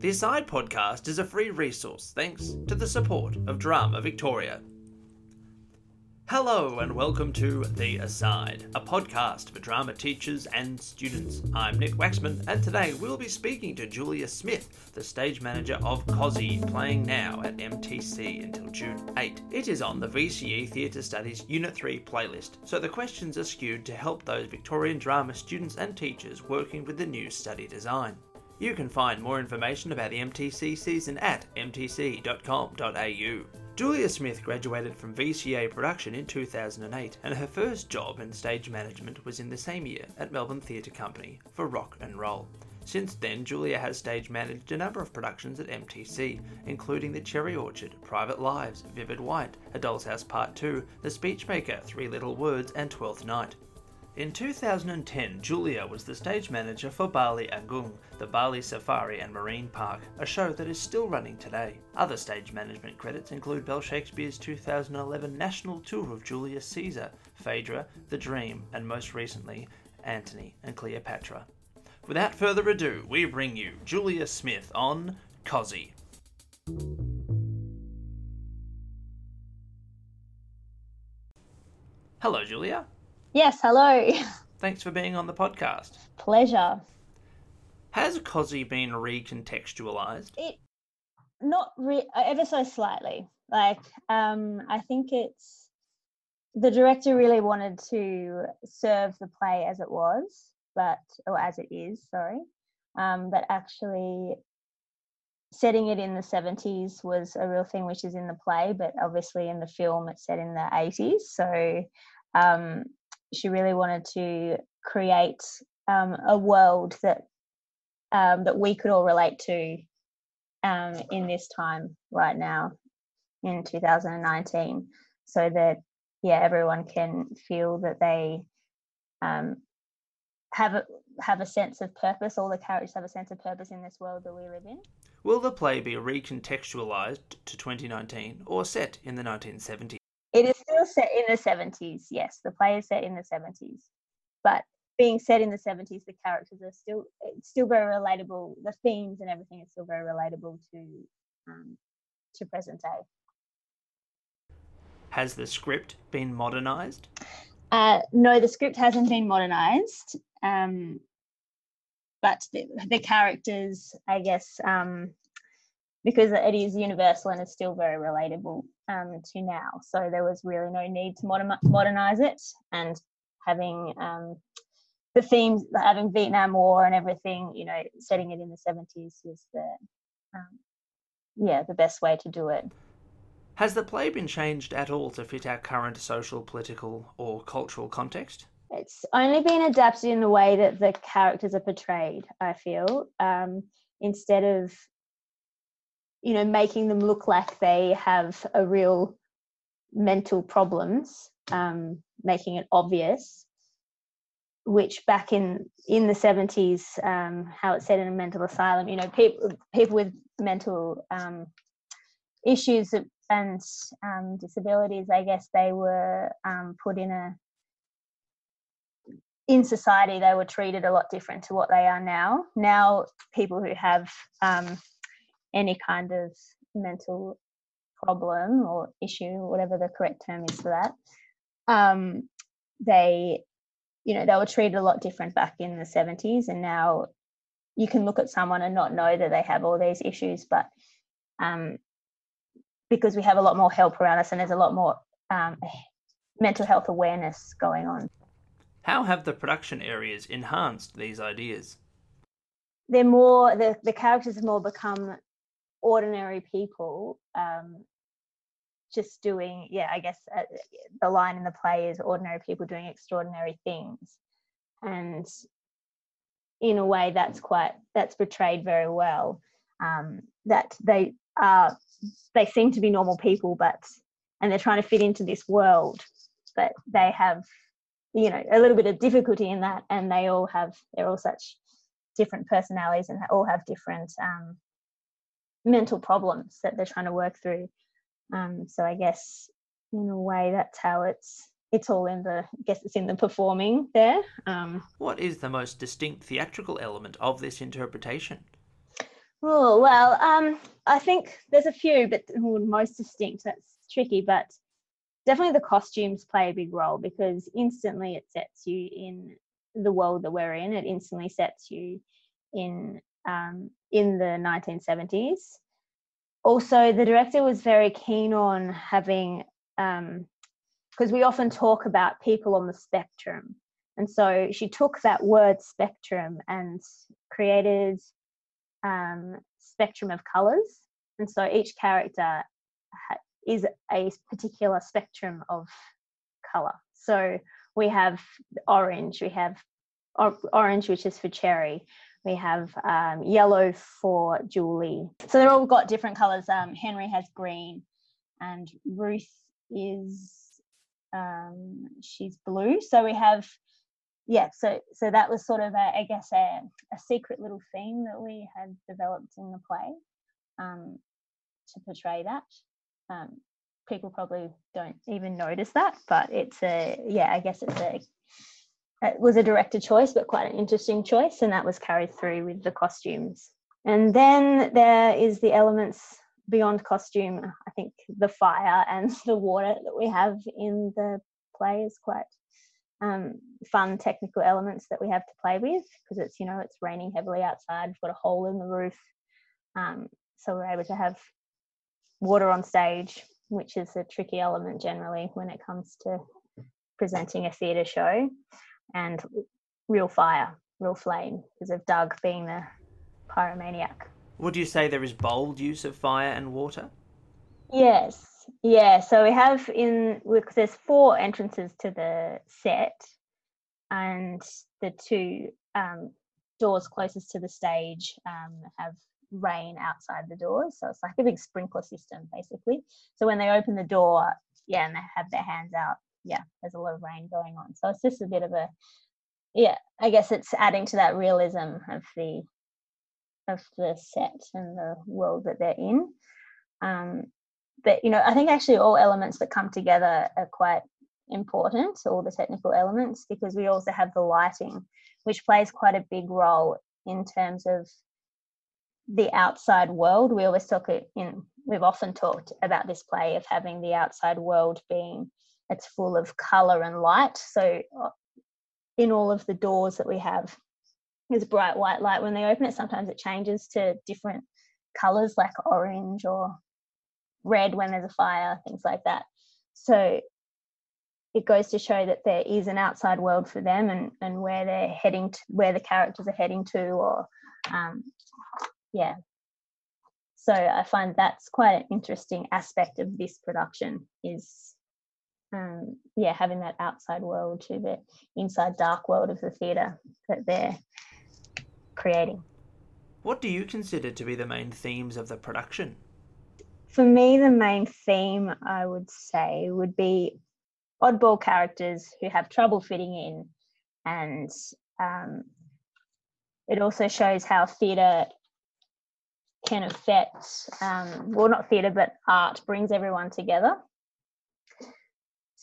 The Aside podcast is a free resource thanks to the support of Drama Victoria. Hello and welcome to The Aside, a podcast for drama teachers and students. I'm Nick Waxman, and today we'll be speaking to Julia Smith, the stage manager of Cosi, playing now at MTC until June 8. It is on the VCE Theatre Studies Unit 3 playlist, so the questions are skewed to help those Victorian drama students and teachers working with the new study design. You can find more information about the MTC season at mtc.com.au. Julia Smith graduated from VCA production in 2008, and her first job in stage management was in the same year at Melbourne Theatre Company for Rock and Roll. Since then, Julia has stage managed a number of productions at MTC, including The Cherry Orchard, Private Lives, Vivid White, A Doll's House Part 2, The Speechmaker, Three Little Words, and Twelfth Night. In 2010, Julia was the stage manager for Bali Agung, the Bali Safari and Marine Park, a show that is still running today. Other stage management credits include Bell Shakespeare's 2011 national tour of Julius Caesar, Phaedra, The Dream, and most recently, Antony and Cleopatra. Without further ado, we bring you Julia Smith on Cosi. Hello, Julia. Yes, hello. Thanks for being on the podcast. Pleasure. Has Cosi been recontextualized? It not re- ever so slightly. Like um, I think it's the director really wanted to serve the play as it was, but or as it is, sorry. Um, but actually setting it in the 70s was a real thing which is in the play but obviously in the film it's set in the 80s so um, she really wanted to create um, a world that um, that we could all relate to um, in this time right now in 2019 so that yeah everyone can feel that they um, have a have a sense of purpose all the characters have a sense of purpose in this world that we live in Will the play be recontextualized to 2019 or set in the 1970s? It is still set in the 70s, yes. The play is set in the 70s. But being set in the 70s, the characters are still it's still very relatable. The themes and everything is still very relatable to um, to present day. Has the script been modernized? Uh, no, the script hasn't been modernized. Um, but the, the characters, I guess, um, because it is universal and it's still very relatable um, to now. So there was really no need to modern, modernize it and having um, the themes, having Vietnam War and everything, you know, setting it in the 70s is the, um, yeah, the best way to do it. Has the play been changed at all to fit our current social, political, or cultural context? It's only been adapted in the way that the characters are portrayed, I feel. Um, instead of you know making them look like they have a real mental problems um, making it obvious which back in in the 70s um, how it said in a mental asylum you know people people with mental um, issues and um, disabilities i guess they were um, put in a in society they were treated a lot different to what they are now. Now people who have um, any kind of mental problem or issue, whatever the correct term is for that, um, they, you know, they were treated a lot different back in the 70s. And now you can look at someone and not know that they have all these issues, but um, because we have a lot more help around us and there's a lot more um, mental health awareness going on. How have the production areas enhanced these ideas? They're more, the, the characters have more become ordinary people um, just doing yeah i guess uh, the line in the play is ordinary people doing extraordinary things. And in a way that's quite that's portrayed very well um, that they are they seem to be normal people but and they're trying to fit into this world but they have you know a little bit of difficulty in that and they all have they're all such different personalities and they all have different um, mental problems that they're trying to work through. Um, so I guess in a way that's how it's it's all in the I guess it's in the performing there. Um, what is the most distinct theatrical element of this interpretation? Oh well, um, I think there's a few, but most distinct. That's tricky, but definitely the costumes play a big role because instantly it sets you in the world that we're in. It instantly sets you in um, in the 1970s. Also, the director was very keen on having because um, we often talk about people on the spectrum, and so she took that word spectrum and created um, spectrum of colors. And so each character ha- is a particular spectrum of color. So we have orange, we have or- orange, which is for cherry. We have um, yellow for Julie. So they're all got different colors. Um, Henry has green, and Ruth is um, she's blue. So we have yeah, so so that was sort of a, I guess a, a secret little theme that we had developed in the play um, to portray that. Um, people probably don't even notice that, but it's a yeah, I guess it's a it was a director choice, but quite an interesting choice, and that was carried through with the costumes. And then there is the elements beyond costume. I think the fire and the water that we have in the play is quite um, fun technical elements that we have to play with because it's you know it's raining heavily outside we've got a hole in the roof um, so we're able to have water on stage which is a tricky element generally when it comes to presenting a theatre show and real fire real flame because of doug being the pyromaniac would you say there is bold use of fire and water yes yeah, so we have in there's four entrances to the set, and the two um, doors closest to the stage um, have rain outside the doors, so it's like a big sprinkler system basically. So when they open the door, yeah, and they have their hands out, yeah, there's a lot of rain going on. So it's just a bit of a, yeah, I guess it's adding to that realism of the of the set and the world that they're in. Um, but you know i think actually all elements that come together are quite important all the technical elements because we also have the lighting which plays quite a big role in terms of the outside world we always talk in we've often talked about this play of having the outside world being it's full of color and light so uh, in all of the doors that we have is bright white light when they open it sometimes it changes to different colors like orange or red when there's a fire, things like that. So it goes to show that there is an outside world for them and, and where they're heading to, where the characters are heading to, or um, yeah. So I find that's quite an interesting aspect of this production is um, yeah, having that outside world to the inside dark world of the theatre that they're creating. What do you consider to be the main themes of the production? for me, the main theme I would say would be oddball characters who have trouble fitting in, and um, it also shows how theatre can affect, um, well, not theatre, but art brings everyone together.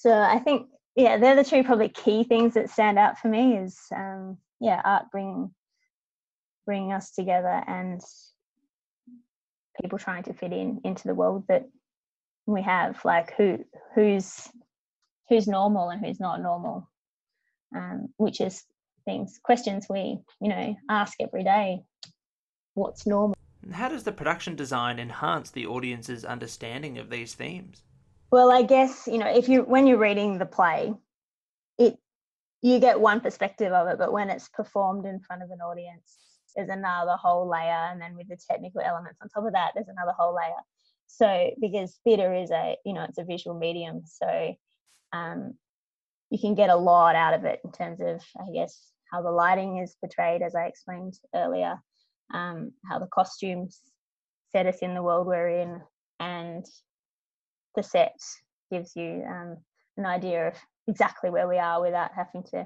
So I think, yeah, they're the two probably key things that stand out for me is, um, yeah, art bringing bringing us together and people trying to fit in into the world that we have like who who's who's normal and who's not normal. Um, which is things questions we you know ask every day. What's normal? How does the production design enhance the audience's understanding of these themes well i guess you know if you when you're reading the play it you get one perspective of it but when it's performed in front of an audience there's another whole layer and then with the technical elements on top of that there's another whole layer. So because theatre is a you know it's a visual medium so um, you can get a lot out of it in terms of i guess how the lighting is portrayed as i explained earlier um, how the costumes set us in the world we're in and the set gives you um, an idea of exactly where we are without having to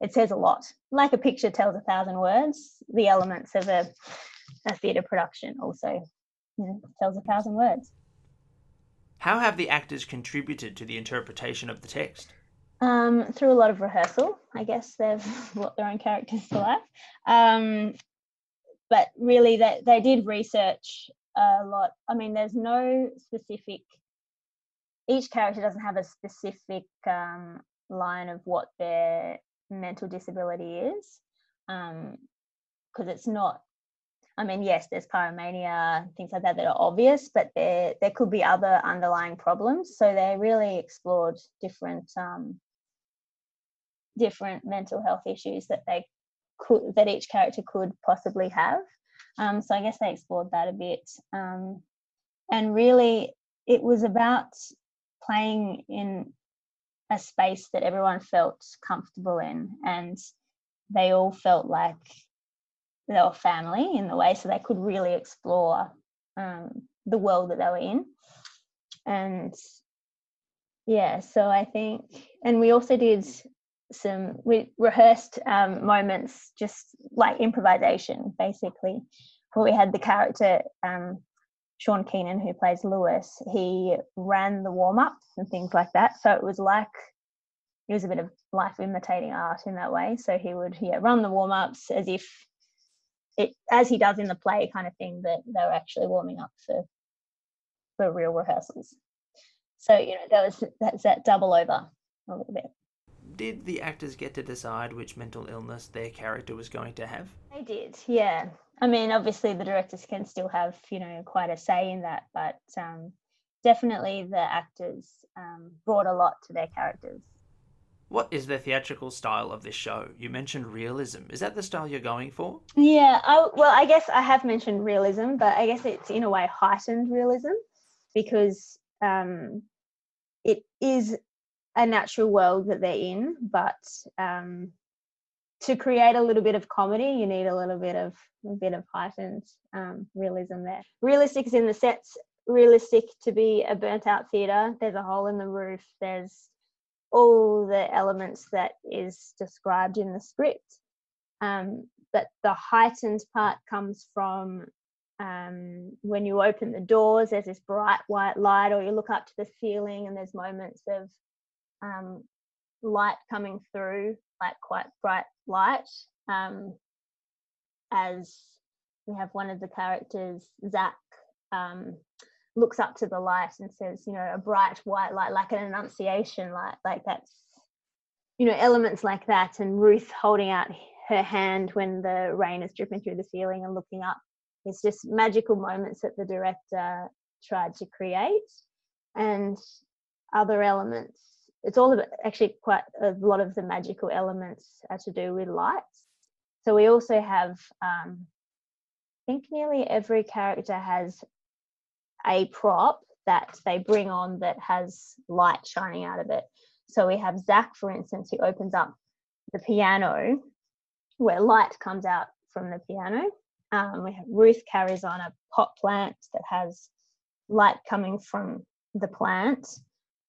it says a lot. Like a picture tells a thousand words, the elements of a, a theatre production also you know, tells a thousand words. How have the actors contributed to the interpretation of the text? Um, through a lot of rehearsal, I guess they've brought their own characters to life. Um, but really that they did research a lot. I mean, there's no specific. Each character doesn't have a specific um, line of what their mental disability is, because um, it's not. I mean, yes, there's pyromania, things like that that are obvious, but there there could be other underlying problems. So they really explored different um, different mental health issues that they could that each character could possibly have. Um, so I guess they explored that a bit. Um, and really, it was about playing in a space that everyone felt comfortable in, and they all felt like they were family in the way, so they could really explore um, the world that they were in. And yeah, so I think, and we also did some we rehearsed um, moments just like improvisation basically where we had the character um, sean keenan who plays lewis he ran the warm-ups and things like that so it was like it was a bit of life imitating art in that way so he would yeah run the warm-ups as if it as he does in the play kind of thing that they were actually warming up for for real rehearsals so you know that was that's that double over a little bit did the actors get to decide which mental illness their character was going to have? They did, yeah. I mean, obviously, the directors can still have, you know, quite a say in that, but um, definitely the actors um, brought a lot to their characters. What is the theatrical style of this show? You mentioned realism. Is that the style you're going for? Yeah, I, well, I guess I have mentioned realism, but I guess it's in a way heightened realism because um, it is a natural world that they're in, but um, to create a little bit of comedy, you need a little bit of a bit of heightened um, realism there. Realistic is in the sets. Realistic to be a burnt out theatre. There's a hole in the roof. There's all the elements that is described in the script. Um, but the heightened part comes from um, when you open the doors. There's this bright white light, or you look up to the ceiling, and there's moments of um, light coming through, like quite bright light. Um, as we have one of the characters, Zac, um, looks up to the light and says, you know, a bright white light, like an annunciation light, like that's, you know, elements like that. And Ruth holding out her hand when the rain is dripping through the ceiling and looking up. It's just magical moments that the director tried to create. And other elements it's all about actually quite a lot of the magical elements are to do with lights. So we also have, um, I think nearly every character has a prop that they bring on that has light shining out of it. So we have Zac, for instance, who opens up the piano where light comes out from the piano. Um, we have Ruth carries on a pot plant that has light coming from the plant.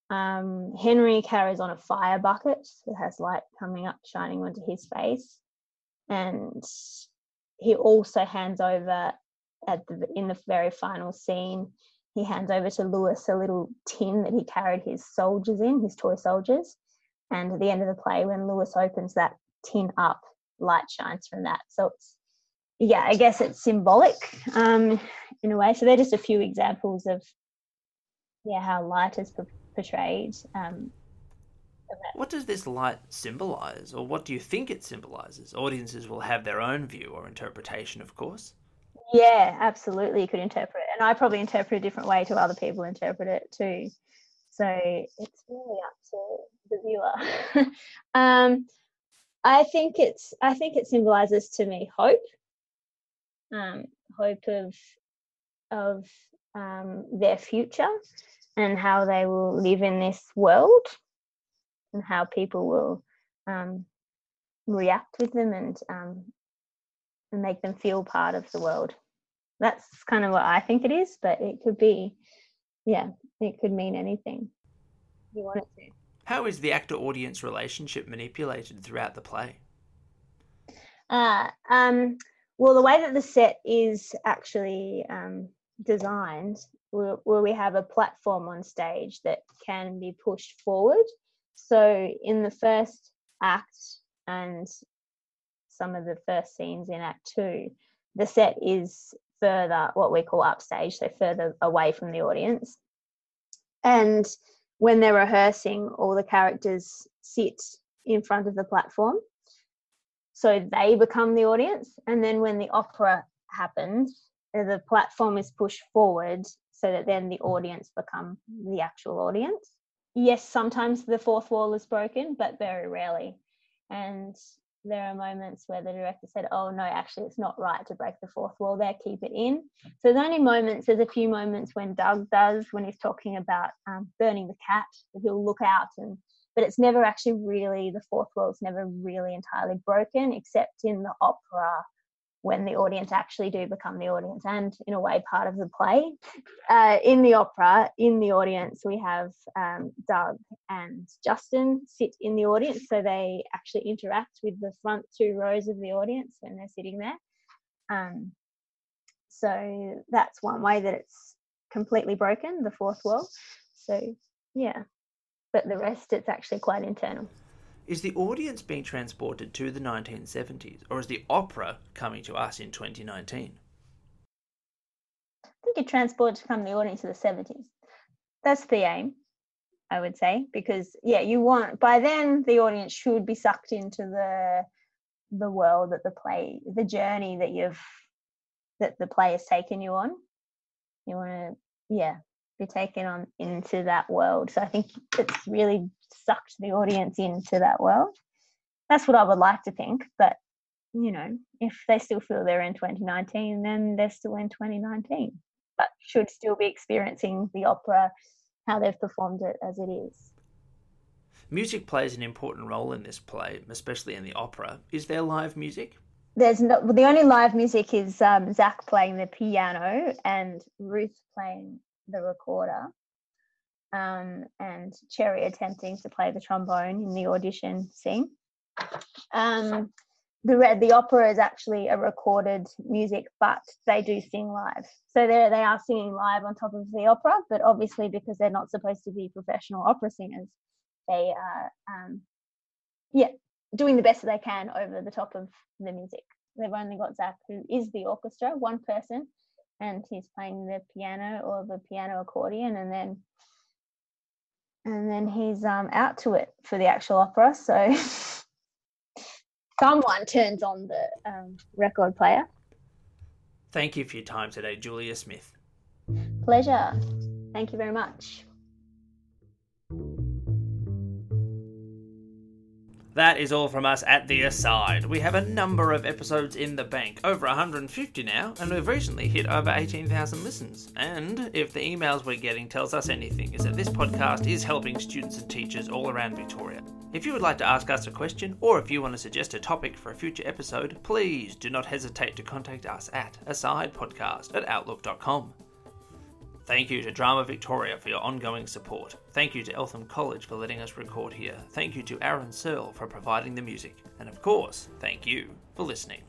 Um, Henry carries on a fire bucket that has light coming up, shining onto his face. And he also hands over at the in the very final scene, he hands over to Lewis a little tin that he carried his soldiers in, his toy soldiers. And at the end of the play, when Lewis opens that tin up, light shines from that. So it's yeah, I guess it's symbolic um, in a way. So they're just a few examples of yeah how light is portrayed. Um, what does this light symbolize, or what do you think it symbolizes? Audiences will have their own view or interpretation, of course. Yeah, absolutely. You could interpret it. And I probably interpret a different way to other people interpret it too. So it's really up to the viewer. um, I think it's I think it symbolizes to me hope. Um, hope of of um, their future and how they will live in this world and how people will um, react with them and um, and make them feel part of the world. That's kind of what I think it is, but it could be, yeah, it could mean anything you want it to. How is the actor audience relationship manipulated throughout the play? Uh, um, well, the way that the set is actually um, designed where we have a platform on stage that can be pushed forward. So in the first act and some of the first scenes in Act Two, the set is further what we call upstage, so further away from the audience. And when they're rehearsing, all the characters sit in front of the platform. So they become the audience. And then when the opera happens, the platform is pushed forward so that then the audience become the actual audience. Yes, sometimes the fourth wall is broken, but very rarely. And there are moments where the director said, Oh, no, actually, it's not right to break the fourth wall there, keep it in. So there's only moments, there's a few moments when Doug does, when he's talking about um, burning the cat, he'll look out and but it's never actually really the fourth wall is never really entirely broken except in the opera when the audience actually do become the audience and in a way part of the play. Uh, in the opera in the audience we have um, doug and justin sit in the audience so they actually interact with the front two rows of the audience when they're sitting there. Um, so that's one way that it's completely broken the fourth wall. So yeah. But the rest it's actually quite internal is the audience being transported to the 1970s, or is the opera coming to us in 2019? I think it transports from the audience to the 70s. That's the aim, I would say, because yeah, you want by then the audience should be sucked into the the world that the play, the journey that you've that the play has taken you on. You want to, yeah, be taken on into that world. So I think it's really sucked the audience into that world. That's what I would like to think. But, you know, if they still feel they're in 2019, then they're still in 2019, but should still be experiencing the opera, how they've performed it as it is. Music plays an important role in this play, especially in the opera. Is there live music? There's no, the only live music is um, Zac playing the piano and Ruth playing the recorder um, and Cherry attempting to play the trombone in the audition scene. Um, the the opera is actually a recorded music, but they do sing live. So they they are singing live on top of the opera, but obviously because they're not supposed to be professional opera singers, they are um, yeah doing the best that they can over the top of the music. They've only got Zac, who is the orchestra, one person, and he's playing the piano or the piano accordion and then and then he's um out to it for the actual opera so. Someone turns on the um, record player. Thank you for your time today julia smith. Pleasure. Thank you very much That is all from us at The Aside. We have a number of episodes in the bank, over 150 now, and we've recently hit over 18,000 listens. And if the emails we're getting tells us anything, is that this podcast is helping students and teachers all around Victoria. If you would like to ask us a question, or if you want to suggest a topic for a future episode, please do not hesitate to contact us at asidepodcast at outlook.com. Thank you to Drama Victoria for your ongoing support. Thank you to Eltham College for letting us record here. Thank you to Aaron Searle for providing the music. And of course, thank you for listening.